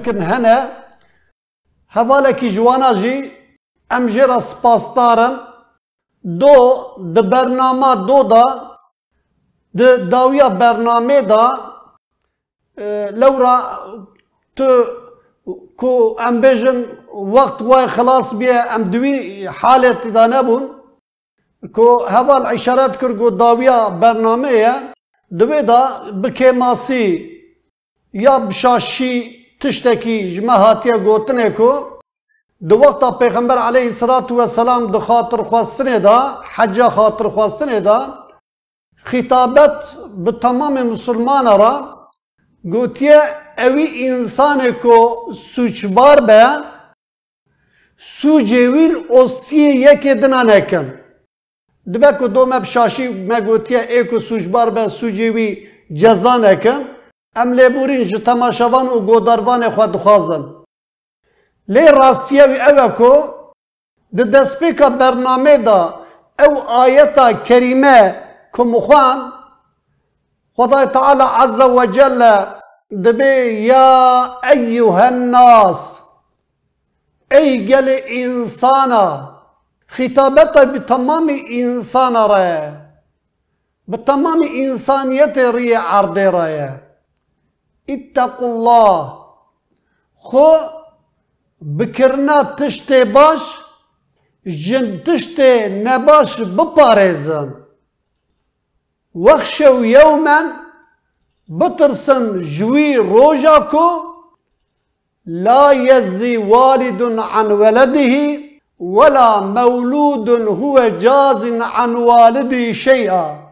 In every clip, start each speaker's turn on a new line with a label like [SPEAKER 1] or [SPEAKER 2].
[SPEAKER 1] بکن هنه هەواڵێکی جوانە ژی ئەم ژێرە سپاسدارن دۆ di bernama doda di dawiya bernamê da lewra tu ku em bêjin wext wayê xilas biye em diwî halê da nebûn ku heval îşaret kir got dawiya bernamê ye divê da bi kêmasî ya bişaşî tiştekî ji me hatiye gotinê ku di wexta Pêxember aleyhî salatu veselam di xatirxwestinê da heca xatirxwestinê da xîtabet bi temamê musulmana ra gotiye evî însanê ku sûçbar be sûcê wî ostiyê yekê dina nekin dibe ku do me şaşî me gotiye ê ku sûcbar be sûcê wî ام لبورین جو تماشوان و گودروان خود خوازن لی راستیه و اوه کو ده دسپیکا برنامه دا او آیتا کریمه که مخوان خدای تعالی عز و جل دبی یا ایوه الناس ای گل انسانا خطابتا به تمام انسان را به تمام انسانیت ری عرده رایه اتقوا الله. خو بكرنا تشتي باش جن تشتي نباش بباريزن وخشو يوما بترسن جوي روجاكو لا يزي والد عن ولده ولا مولود هو جاز عن والده شيئا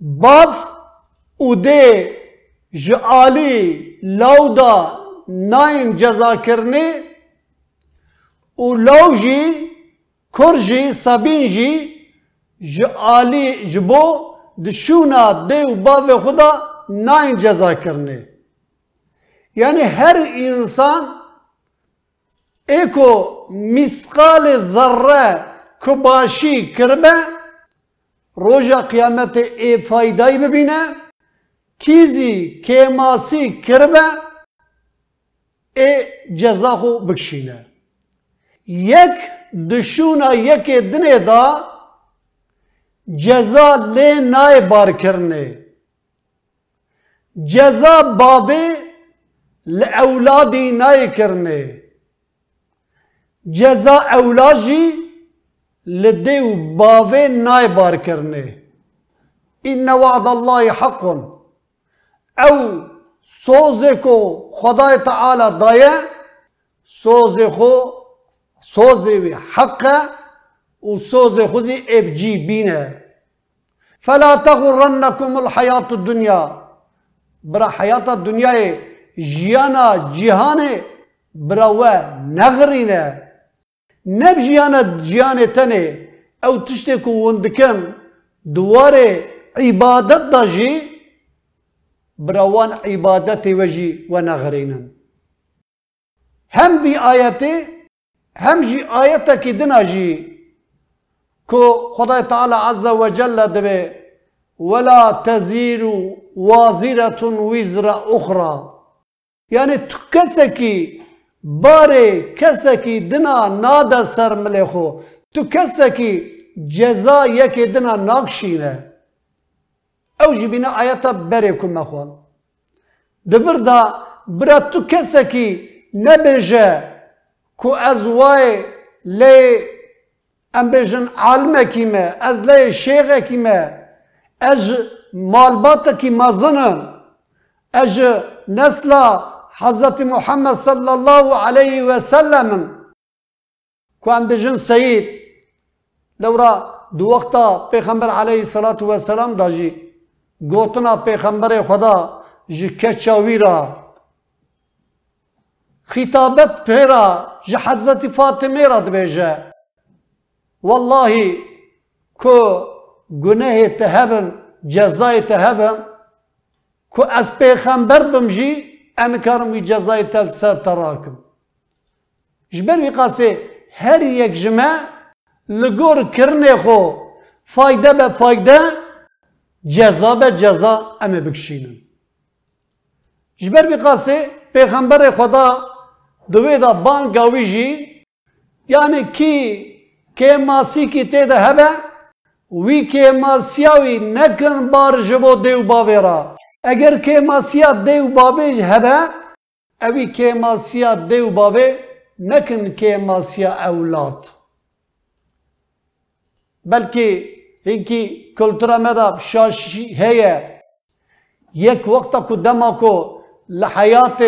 [SPEAKER 1] باف و ده جالی لودا نیم جزا کردن، و لوجی کرجی سبینجی جالی جبو شونا دیو با و خدا نیم جزا کردن. یعنی هر انسان اگه مistical ذره کباشی کرده روز قیامت ایفای دای ببینه. کیزی کیماسی کربه ای جزاخو بکشینه. یک دشونا یک دنه دا جزا لی نای بار کرنه جزا بابی لأولادی نای کرنه جزا اولاجی لدیو بابی نای بار کرنه این وعد الله حقون Ew sozê ku Xwedayê Teala daye sozê xwe sozê wî heq e û sozê xuzî evcî bîne. فلا تغرنكم الحياة الدنيا برا حياة الدنيا جيانا جيهانه برا و نغرينه نب جيانا جيانه تنه. او تشتكو وندكن دواره عبادت دا جي بروان عبادتي وجي ونغرينا هم في آياتي هم جي آياتك دنا جي كو خداي تعالى عز وجل دبي ولا تزير وازرة وزر أخرى يعني تكسكي باري كسكي دنا نادا سر ملخو تكسكي جزا يكي دنا ناقشينه أو جبنا آياتا بريكم أخوان. دبردا دا براتو كسكي نبجا كو أزواي لي ام بجن عالمكي ما أز لي شيخكي ما أج مالباتكي مازنن أج نسلا حضرت محمد صلى الله عليه وسلم. كو ام بجن سيد لورا دو وقتا پیغمبر علیه الصلاة والسلام داجی Xweda ji keça wî ra xîtabet pêra ji Hezretî Fatimê ra dibêje. والله کو گناه تهبن جزای تهبن کو از پیغمبر بمجی انکارم جزای تل سر تراکم جبر وی هر یک جمع لگور کرنه خو فایده به فایده جزا به جزا امه بکشینن. جبر بی قاسه پیغمبر خدا دوی دا بان گاوی جی یعنی کی که ماسی کی تیده هبه وی که ماسیاوی نکن بار جبو دیو باوی را. اگر که ماسیا دیو باوی هبه اوی که ماسیا دیو باوی نکن که ماسیا اولاد. بلکه هنکی کلتورا مدا شاشی هیه یک وقتا کو دما کو لحیات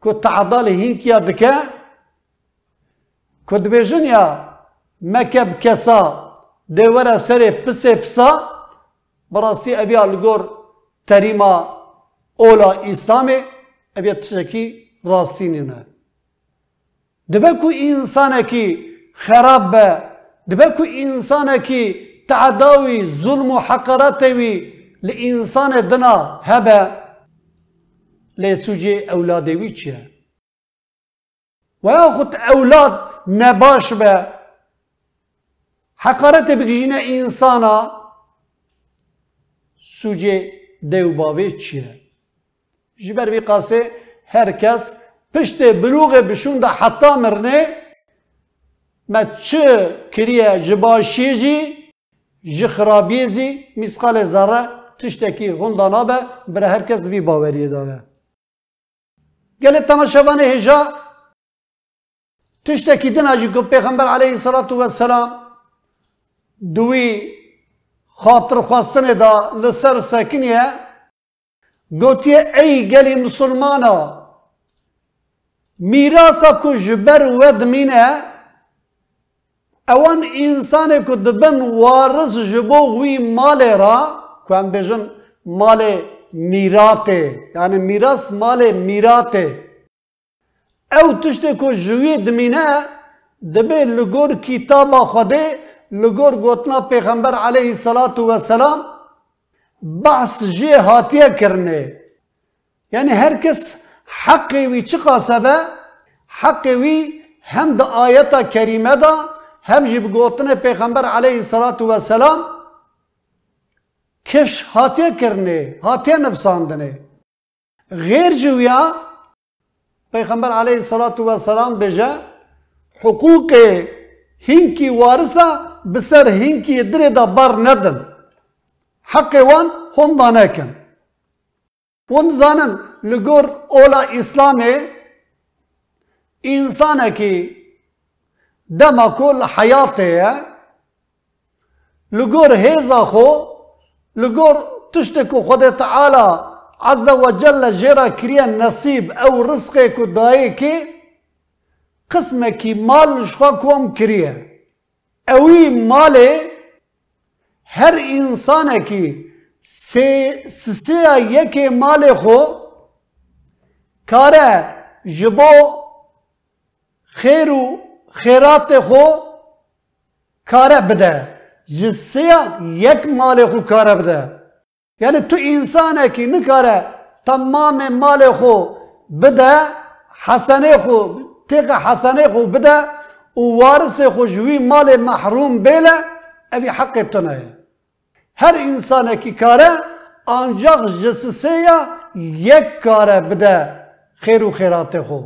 [SPEAKER 1] کو تعدال هنکیا دکه کو دبیجن یا مکب کسا دیوره سر پس پسا براسی اویا لگور تریما اولا اسلامی اویا تشکی راستینی نه دبه کو انسانه کی خراب به دبه کو انسانه کی تعداوی ظلم و حقارتوی لإنسان دنا هبه. لسوجي أولادوي چه وياخد أولاد نباش به. حقارت بگیجینه انسانا. سوجي دیو باوی چیه؟ جبر بی قاسه هر کس پشت بلوغ بشون حتا مرنه. ما چه کریه جی جخرابی زی مسقال ذره تشتکی هندانا به بر هر کس وی باوریه داوه گل تماشاوان هجا تشتکی دنا جی کو پیغمبر علیه الصلاة والسلام دوی خاطر خواستن دا لسر سکنیه گوتیه ای گلی مسلمانا میراسا کو جبر ود مینه اوان انسان کو دبن وارث جبو وی مال را کو هم بجن مال میراته یعنی میراث مال میراته او تشت کو جوی دمینه دبه لگور کتاب خوده لگور گوتنا پیغمبر علیه الصلاة والسلام بحث جه هاتیه کرنه یعنی هر کس حقی وی چه قاسبه حقی وی هم د آیتا کریمه دا هم جی بگوتن پیغمبر علیه الصلاة والسلام کفش هاتیه کرنه هاتیه نفساندنه غیر جویا پیغمبر علیه الصلاة والسلام بجه حقوق هینکی وارثا بسر هینکی دره دا بار ندن حق وان هندا نکن ون زانن لگور اولا اسلامه انسانه کی دما كل حياتي لجور هيزا خو لجور تشتكو خدي تعالى عز وجل جرا كريا نصيب أو رزقي كو دايكي قسمك مال شخاكم كريا اوي مالي هر انسانك سي سسيا يكي مالي خو كاره جبو خيرو خیرات خو کاره بده. جسیا یک مال خو کاره بده. یعنی تو انسان کی نکاره تمام مال خو بده حسنه خو تیغ حسنه خو بده و وارث خو جوی مال محروم بیله اوی حق تنه هر انسان کی کاره ancak جسسه یک کاره بده. خیر و خیرات خو.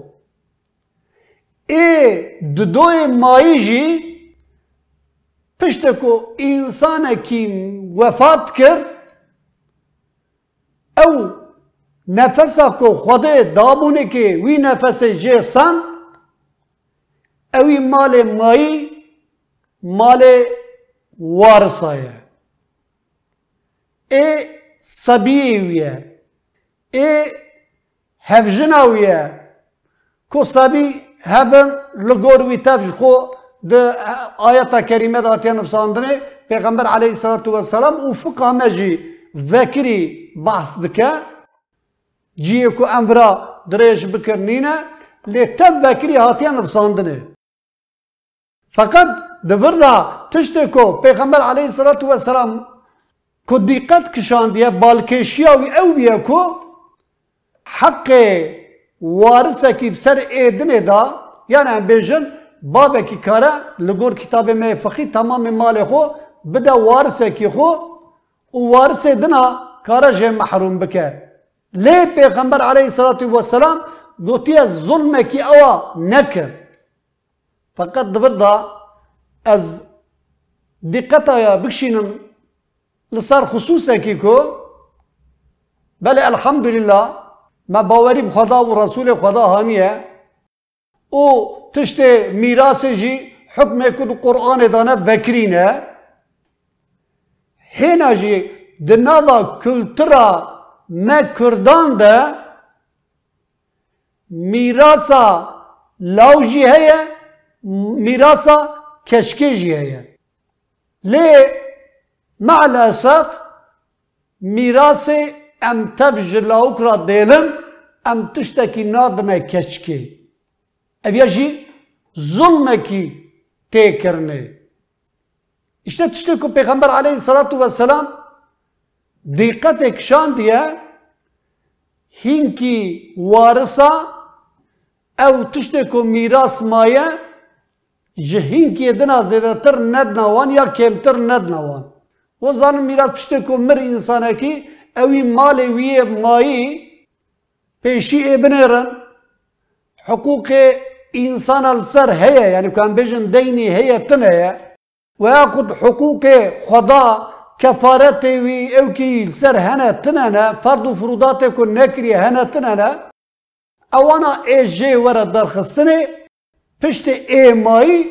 [SPEAKER 1] ای ددوی مایی جی پشت انسان کی وفات کرد او نفسا کو خود دابونه که وی نفس جه سن اوی مال مایی مال وارثایه ای سبیویه ای هفجناویه کو سبی هبن لگور وی تفج خو ده آیت کریمه داتیا نفساندنه پیغمبر علیه الصلاة والسلام و فقه مجی ذکری بحث دکه جیه کو امرا دریش بکرنینه لی تب ذکری هاتیا نفساندنه فقط دوردا تشته کو پیغمبر علیه الصلاة والسلام کو دقت کشاندیه بالکشیاوی او بیه کو حق وارثه کی بسر ایدنه دا یعنی بیجن بابه کی کاره لگور کتاب می فقی تمام مال خو بده وارثه کی خو و وارثه دنا کاره جه محروم بکه لێ پێغەمبەر عەلەیهی سەڵاتی وەسەلام گوتیە زوڵمێکی ئەوە نەکرد فقط دبردا ئەز دیقەتایە بکشینم لەسەر خصوصێکی کو بەێ ئەلحەمدلله me bawerî ما باوریم خدا و رسول خدا هانیه او تشت میراث جی حکم کد قرآن دانه وکرینه هینا جی دنوا کلترا ما کردان ده میراثا لاوجی هیه میراثا keşkeci heye. Le maalesef mirası ام تفج لاوکرا دیلم ام تشتکی نادمه کشکی او یا جی ظلمه کی تی کرنه اشتا تشتکو پیغمبر علیه صلاة و سلام دیقت اکشان دیه، هینکی وارسا او تشتکو میراس مایا جه هینکی دنا زیده تر ندنوان یا کمتر ندنوان و زن میراس تشتکو مر انسانه کی أوي مالي ويه مايي بيشي ابنيرن حقوق إنسان السر هي يعني كان بيجن ديني هي تنية وياخد حقوق خدا كفارتي وي أوكي سر هنا تنانا فرض فروضاتي كن نكري هنا تنانا أو أنا اي جي ورا درخستني پشت إي ماي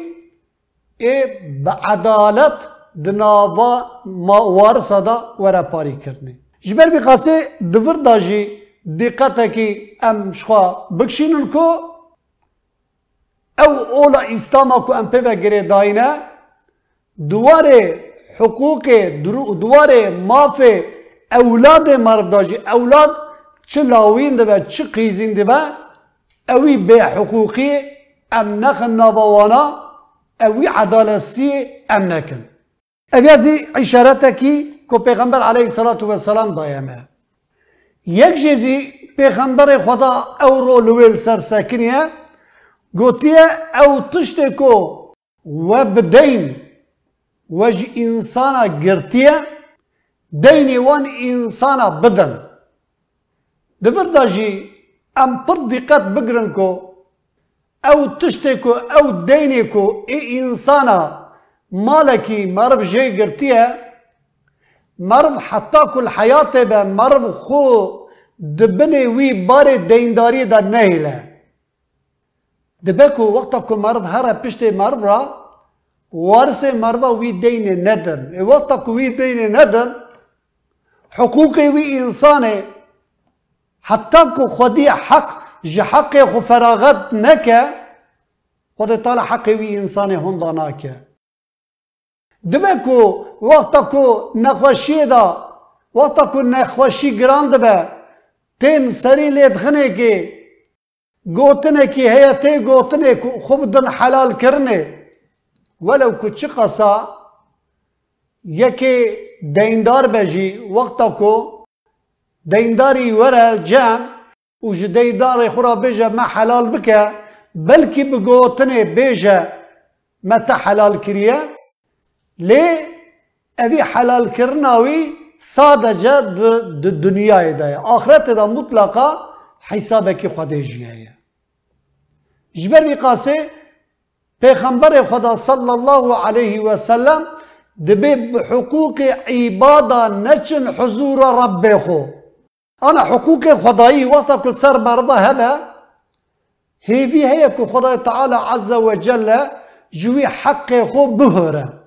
[SPEAKER 1] إي بعدالت دنابا ما دا ورا پاري کرني جبر بي قاسي دور داجي دقتكي ام شخوا بكشينن كو او اولا اسلاما كو ام بيفا گري داينه دواره حقوق دواره ماف اولاد مرداجی اولاد چه لاوین دبه چه قیزین دبه اوی به حقوقی ام نخن نابوانا اوی عدالتی ام نکن اوی ازی اشارتکی که پیغمبر علیه صلات و سلام دایمه. یک جزی پیغمبر خدا او رو لویل سر سکنیه گوتیه او تشتکو و بدین و جی انسانا گرتیه دینی وان انسانا بدن. دبر دا جی ام پر دقت بگرن کو او تشتکو او دینی کو ای انسانا مالکی مرب جی گرتیه. مرض حتى كل حیات به مرض خو دبني وي بار دينداري دا نهیله دبكو وقتا كو مرض هر پشت مرض را وارث مرض وي دين ندم. وقتا كو وي دين ندم حقوقي وي انساني حتى كو خدي حق جحق خفراغت نكا خود طال حق انساني هون ضناكا دبه کو وقت کو نخوشی دا وقت کو نخوشی گراند به تین سری لیدخنه که گوتنه کی هیته گوتنه خوب دن حلال کرنه ولو کو چه قصا یکی دیندار بجی وقتا کو دینداری وره جمع و جی دیندار خورا بجه ما حلال بکه بلکی بگوتنه بجه ما تا حلال کریه لی اوی حلال کرناوی sadece د دنیای ده آخرت ده مطلقا حسابکی خودجیه جبر بیقاسه پیغمبر خدا صلی الله علیه و سلم دبی حقوق عبادا نچن حضور رب خو. أنا حقوق خدایی وقت کل سر مربا هبه هیوی هی که خدا تعالی عز و جل جوی حق خو بهره.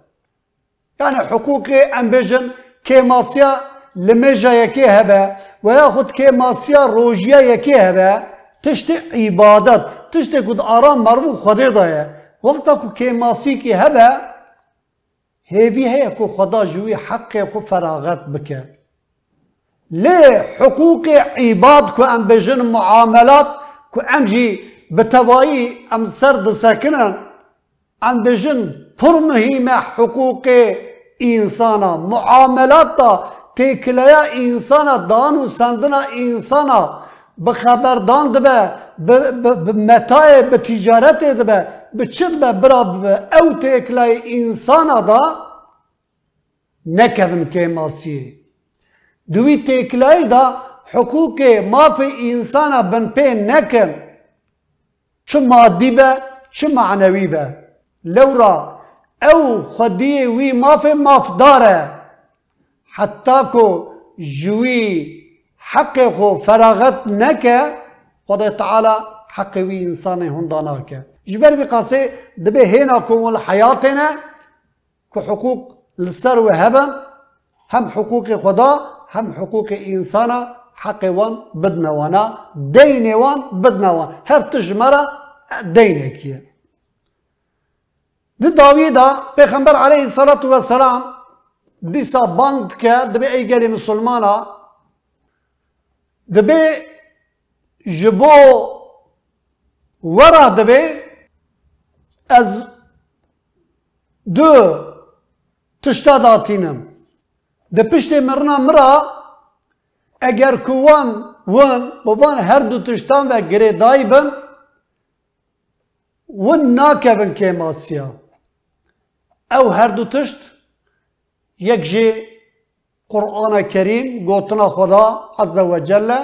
[SPEAKER 1] يعني حقوقي أم بيجن كيماسيا لمجا يكي هبا وياخد كيماسيا روجيا يكي هبا. تشتي عبادات تشتي قد آرام مربو خدي يا. وقتا كو ماسي كي هبا هيفي هي كو خدا جوي حق خو فراغات بك. ليه حقوقي عباد كو أم بيجن معاملات كو امجي بتوائي أم سرد بساكنن ام بجن پر مهمه حقوق انسانا معاملات دا تکلیا انسانا دانو سندنا انسانا بخبردان دبه بمتای بتجارت دبه بچد به برا به او تکلای انسان دا نکوین که ماسیه دوی تکلای دا حقوق مافی انسان بن پی نکن. چه مادی به چه معنوی به. لورا أو خدي وي ما في ما فداره حتى كو جوي حقه فراغت نك خدای تعالى حق وي انسان هندانا جبر بقاسي دبي هنا كوم الحياتنا كو حقوق لسر وهبا هم حقوق خدا هم حقوق انسانا حق وان بدنا وأنا دين وان بدنا وان هر تجمرة دينك دي داويدا پیغمبر عليه الصلاة والسلام دي باند كا دبي ايجالي مسلمانا دبي جبو ورا دبي از دو تشتا داتينم دي پشت مرنا مرا اگر كوان ون بوان هر دو تشتان و گريداي بن ون ناكبن كيماسيا ماسیا او هر دو تشت یک جی قرآن کریم گوتنا خدا عز و جل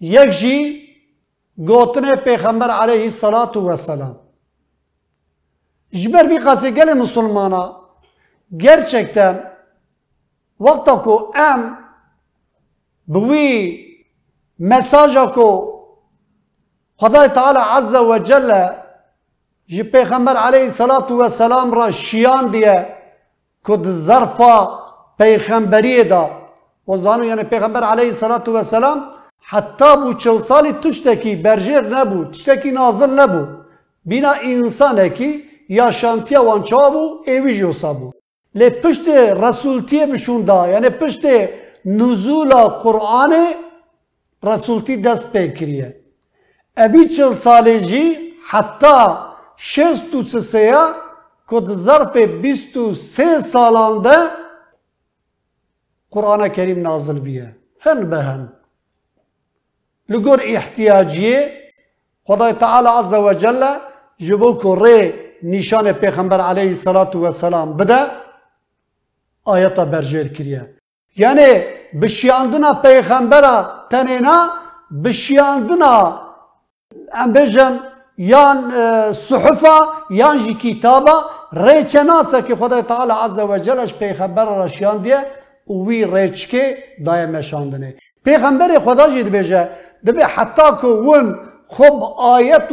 [SPEAKER 1] یک جی گوتنا پیغمبر علیه الصلاة و سلام جبر بی قاسی گل مسلمانا gerçekten وقتا کو ام بوی مساجا کو خدای تعالی عز و جل جی پیغمبر علیه صلات و سلام را شیان دیه کد ظرفا پیغمبری دا و زانو یعنی پیغمبر علیه صلات و سلام حتی بو چل سالی تشتکی برجر نبو تشتکی نازل نبو بینا انسانه کی yaşantıya vançava bu, evi josa bu. Le pişte Resultiye bişunda, yani pişte nuzula Kur'an'ı Resulti dest pekiriye. Evi çıl salici hatta 600 سیا که در ظرف 23 سالان ده قرآن کریم نازل بیه هن به هن لگور احتیاجیه خدای تعالی عز و جل جبو که ری نشان پیغمبر علیه صلات و سلام بده آیتا برجر کریه یعنی بشیاندنا پیغمبره تنینا بشیاندنا ام بجن یان صحفا یان جی کتابا ریچناسه که خدای تعالی عز و جلش پیغمبر را شیاندیه و وی ریچکه دای مشاندنه پیغمبر خدا جید بجه دبی حتی که ون خب آیت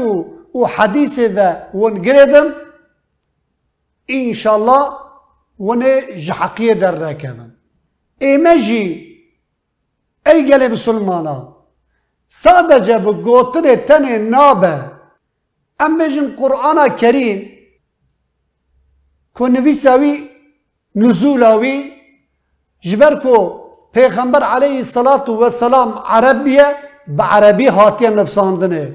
[SPEAKER 1] و حدیث و ون گریدن انشالله ون جحقیه در رکبن ایمه جی ای گل مسلمانا sadece bu gotire tene nabe اما بجن قرآن كريم كون نويساوي نزولاوي جبركو پیغمبر عليه الصلاة والسلام عربية بعربي هاتيا نفساندنه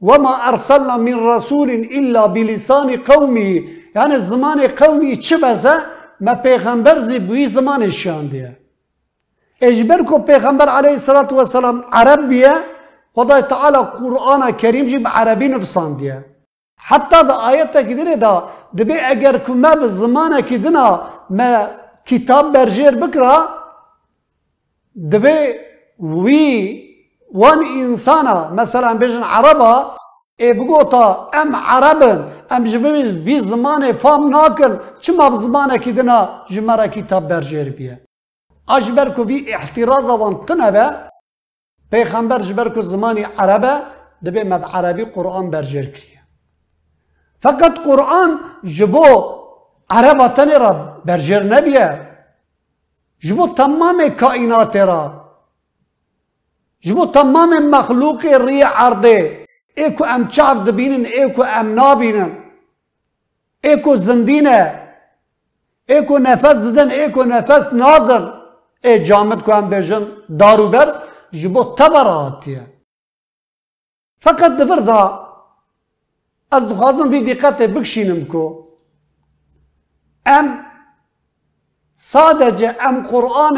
[SPEAKER 1] وما أرسلنا من رسول إلا بلسان قومه يعني زمان قومي چه بزه ما پیغمبر زی بوی زمان شاندیه اجبر کو پیغمبر علیه الصلاة والسلام عربیه biye Xuday Teala Kur'an-ı Kerim jî bi Arabî nivîsan diye. Hatta da ayette gidire da dibe eğer ku me bi zamanekî dina me kitap berjêr bikira dibe wî wan insana mesela bêjin Araba ê bigota em Arabin em ji vî zimanê fam nakin çima bi zimanekî dina ji me re kitap berjêr biye. اجبر کو وی احتراز وان تنبه پیغمبر جبر کو زمانی عربه دبی مب عربی قرآن برجر کریه فقط قرآن جبو عربه تنی را برجر نبیه جبو تمام کائنات را جبو تمام مخلوق ری عرضه ایکو ام چاف دبینن ایکو ام نابینن ایکو زندینه ایکو نفس ددن ایکو نفس نادن ای جامد کو هم بجن داروبر جبو تبراتي فقط دفردا از دخوازم بی دقت بکشینم کو. ام سادجه ام قرآن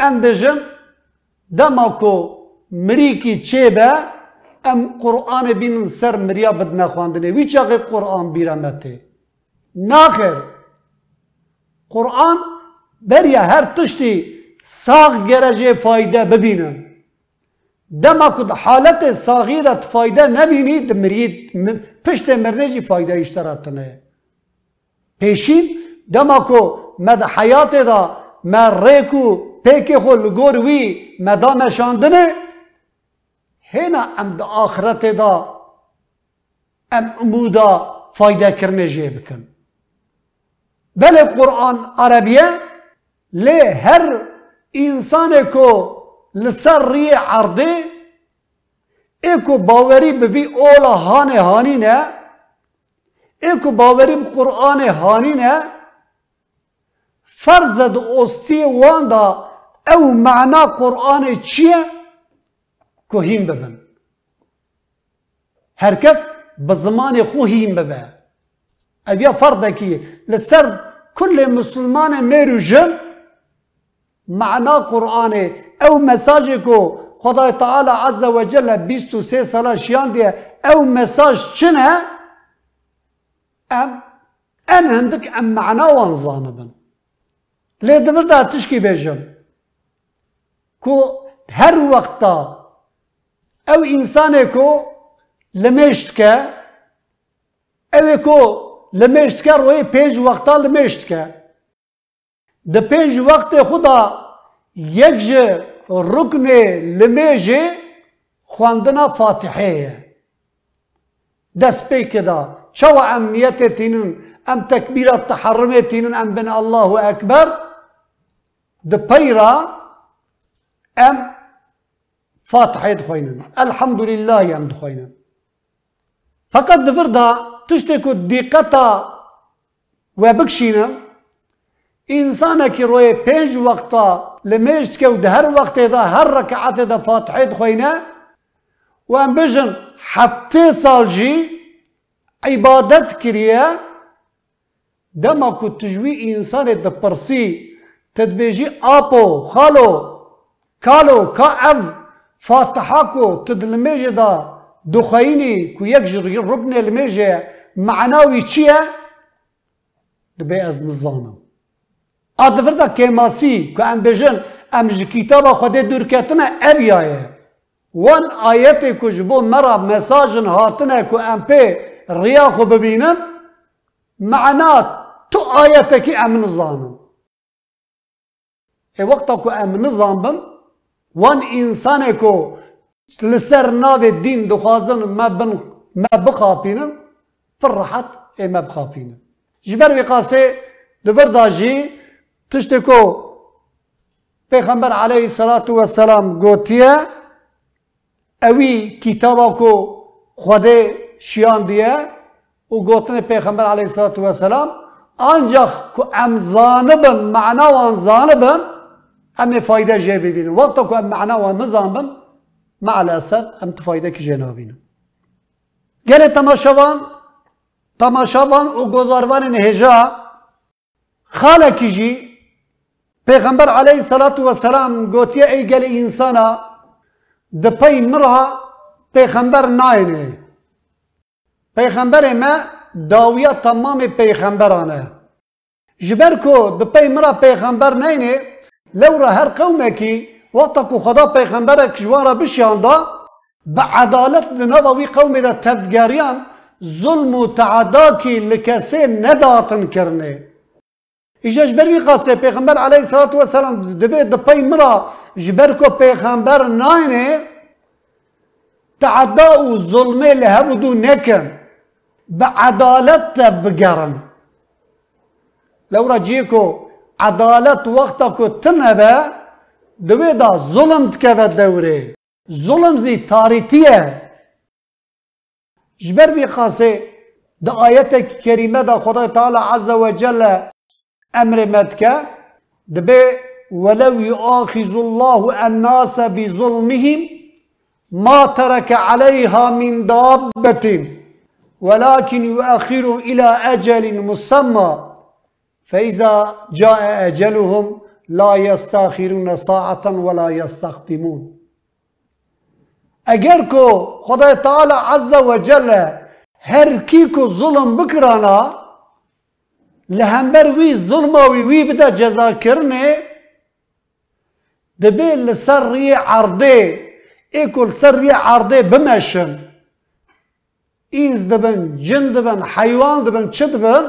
[SPEAKER 1] ام دجم دما کو مریکی ام قرآن بین سر مریا بد نخواندنه. وی چاقی قرآن ناخر. قرآن بریا هر تشتی ساغ گرجه فایده ببینن دما کد حالت صغیرت فایده نبینی دمرید پشت مرنه جی فایده اشتراتنه پیشین دما کو مد حیات دا ما ریکو پیک خو لگور وی مدا مشاندنه هنا ام دا آخرت دا ام امودا فایده کرنه جه بکن. بله قرآن عربیه لی هر انسان کو لسر ری عرضه ایکو باوری بوی اولا هانه هانی نه ایکو باوری قرآن هانی نه فرزد استی وان دا او معنا قرآن چیه؟ که هیم ببن. هر کس به زمان خو هیم ببه. اویا فرده کی لسر کل مسلمان میرو جن معنى قرآن أو مساج کو تعالى عز و جل سي صلاة شيان دیه. أو مساج چنه؟ ام ام هندك ام معنا وانظانبن لي دمر دا تشكي بيجم كو هر وقتا أو انسانكو لمشتك أو كو لمشتك روي بيج وقتا لمشتك د پیج وقت خدا یک جه رکن لمیجه خواندنا فاتحه دست پی کدا چو امنیت تینن ام تکبیرات تحرمه تینن ام بن الله اکبر. د پیرا ام فاتحه دخوینن الحمد لله ام دخوینن فقط دفر دا تشتكو دقتا وبكشينا انسان کی روی پنج وقتا لمشت که و ده هر وقت دا هر رکعت دا فاتحه دخوینه. و ام بجن هفته سال جی عبادت کریه. دما کو تجوی انسان دا پرسی تدبیجی آپو خالو کالو کا اف فاتحه کو تدلمیجه دا دخوینی کو یک ربن الميجه معناوی چیه؟ دبی از نظامم آدفر دا کماسی که ام بجن ام جی کتاب خود دور کتنه اویایه وان آیت کش بو مرا مساجن هاتنه که ام پی ریا خو ببینن معنات تو آیت که ام نظامن ای وقتا که ام نظام بن وان انسان که لسر ناو دین دخوازن ما بن ما بخاپینن پر راحت ای ما بخاپینن جبر وقاسه دبر داجی تشتی کو پیغمبر علیه صلات سلام گوتیه اوی کتابا کو خود شیان دیه و گوتن پیغمبر علیه صلات و سلام آنجاخ کو ام زانبن معنا و ام زانبن ام فایده جه ببینم. وقت کو معنا و ام زانبن مع الاسف ام تفایده که جه نبینم. گره تماشوان تماشوان او گزاروان نهجا خاله کیجی پیغمبر علیه الصلاة والسلام گوتیه ای گل انسانا د پی مرها پیغمبر ناینه. پیغمبر ما داویه تمام پیغمبرانه. جبر کو د پی مرا پیغمبر ناینه لورا هر قومه کی وقتا کو خدا پیغمبر کجوارا بشیاندا به عدالت نووی قوم دا تبگاریان ظلم و تعدا کی لکسی نداتن کرنه. ایجا جبر وی قاسه پیغمبر علیه الصلاة والسلام دبی دپی مرا جبر کو پیغمبر ناینه تعدا و ظلمه لهبدو نکن. به عدالت بگرن لو رجیکو عدالت وقتا کو تنبه دوی دا ظلم تکفت دوره. ظلم زی تاریتیه. جبر بی خاصه دا کریمه دا خدای تعالی عز و جل أمر مدکه دبي ولو يؤاخذ الله الناس بظلمهم ما ترك عليها من دابة. ولكن يؤخرهم إلى أجل مسمى. فإذا جاء أجلهم لا يستأخرون ساعة ولا يستخدمون. اگر کو خدای تعالی عز و جل هر کی کو ظلم بکرانا لهمبر وی ظلم وی وی بده جزا کرنه. دبي لسر ري عرضه ايكل سر ري عرضه بمشن. اینز دبن جن دبن حیوان دبن چه دبن؟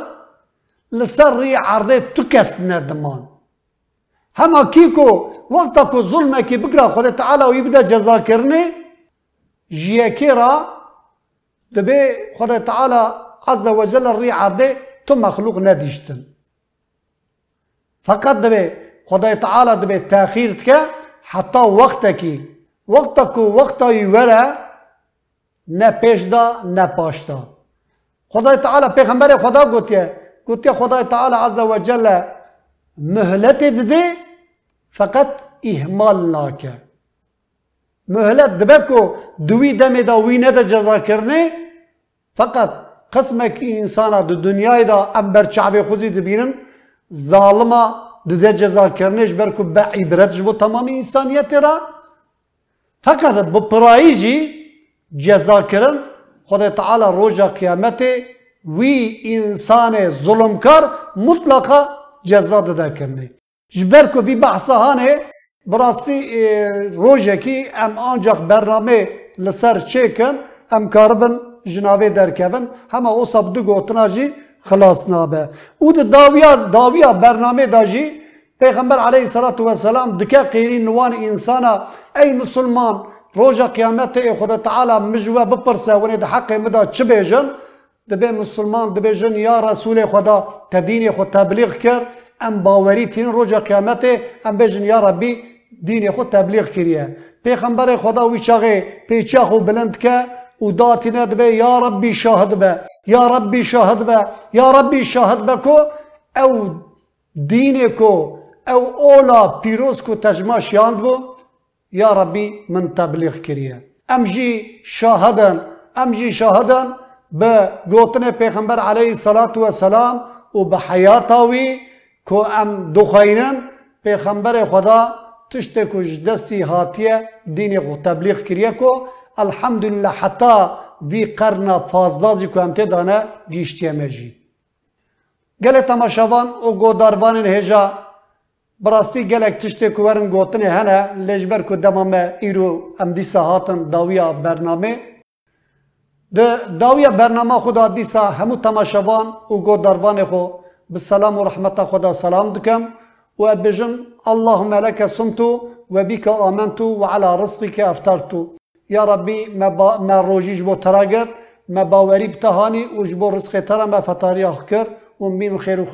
[SPEAKER 1] لسر ری عرضه کس ندمان. هما کیکو وقتا کو ظلمه کی بگرا خود تعالی و یبدا جزا کرنه. جیکی را؟ دبی خود تعالی عز وجل ری عرضه تو مخلوق ندیشتن. فقط دبی خدای تعالی دبی تاخیر که حتی وقت کی. وقت کو وقت وره نه پیش دا نه پاش دا خدای تعالی پیغمبر خدا گوتیه گوتیه خدای تعالی عز وجل مهلت دده فقط اهمال ناکه. مهلت دبه کو دوی دمی دا وی نده جزا کرنه فقط قسمه که انسان دو دنیای دا ام بر چعبه خوزی دبینن ظالما دده جزا کرنش بر کو به عبرتش بو تمام انسانیت را. فقط بپرایی جی جزا کرن خدا تعالی روژا قیامت وی انسان ظلمکار مطلقا جزا داده کرنه جبر کو وی بحثا هانه براستی روژه کی ام آنجاق برنامه لسر چیکن ام کاربن جنابه درکبن همه او سب دو گوتنا جی خلاص نابه او ده داویا داویا برنامه دا پیغمبر علیه الصلاة والسلام دکه قیرین نوان انسانا ای مسلمان روژا قیامت خدا تعالی مجوه بپرسه ونی ده حق مدا چه بیجن دبی مسلمان دبیجن یا رسول خدا تدین خود تبلیغ کرد ام باوری تین روژا قیامت ام بیجن یا ربی دین خود تبلیغ کریه پیغمبر خدا وی چاقه پیچه خو بلند که و داتی ندبه یا ربی شاهد به یا ربی شاهد به یا ربی شاهد به کو او دین کو او اولا پیروز کو تجمع شیاند بو یا ربی من تبلیغ کریه ام جی شاهدن ام جی شاهدن به گوتن پیغمبر علیه الصلاة والسلام و به حیاتاوی کو ام دخاینن پیغمبر خدا تشته کش دستی هاتیه دین تبلیغ کریه کو الحمدلله حتی وی قرن پازدازی که هم دانه گیشتیه مجی گل تماشاوان و گوداروان هجا براستی گلک تشتی که ورن گوتنه هنه لجبر که دمامه ایرو ام دیسا هاتن داویا برنامه ده داویا برنامه خدا دیسا همو تماشاوان و گوداروان خو بالسلام و رحمت خدا سلام دکم و بجن اللهم لك صمت وبك آمنت وعلى رزقك افطرت یا ربی ما روجیش بو تراگر ما باوری بتهانی و جبو رزق ترا ما فتاری کرد و مین خیر و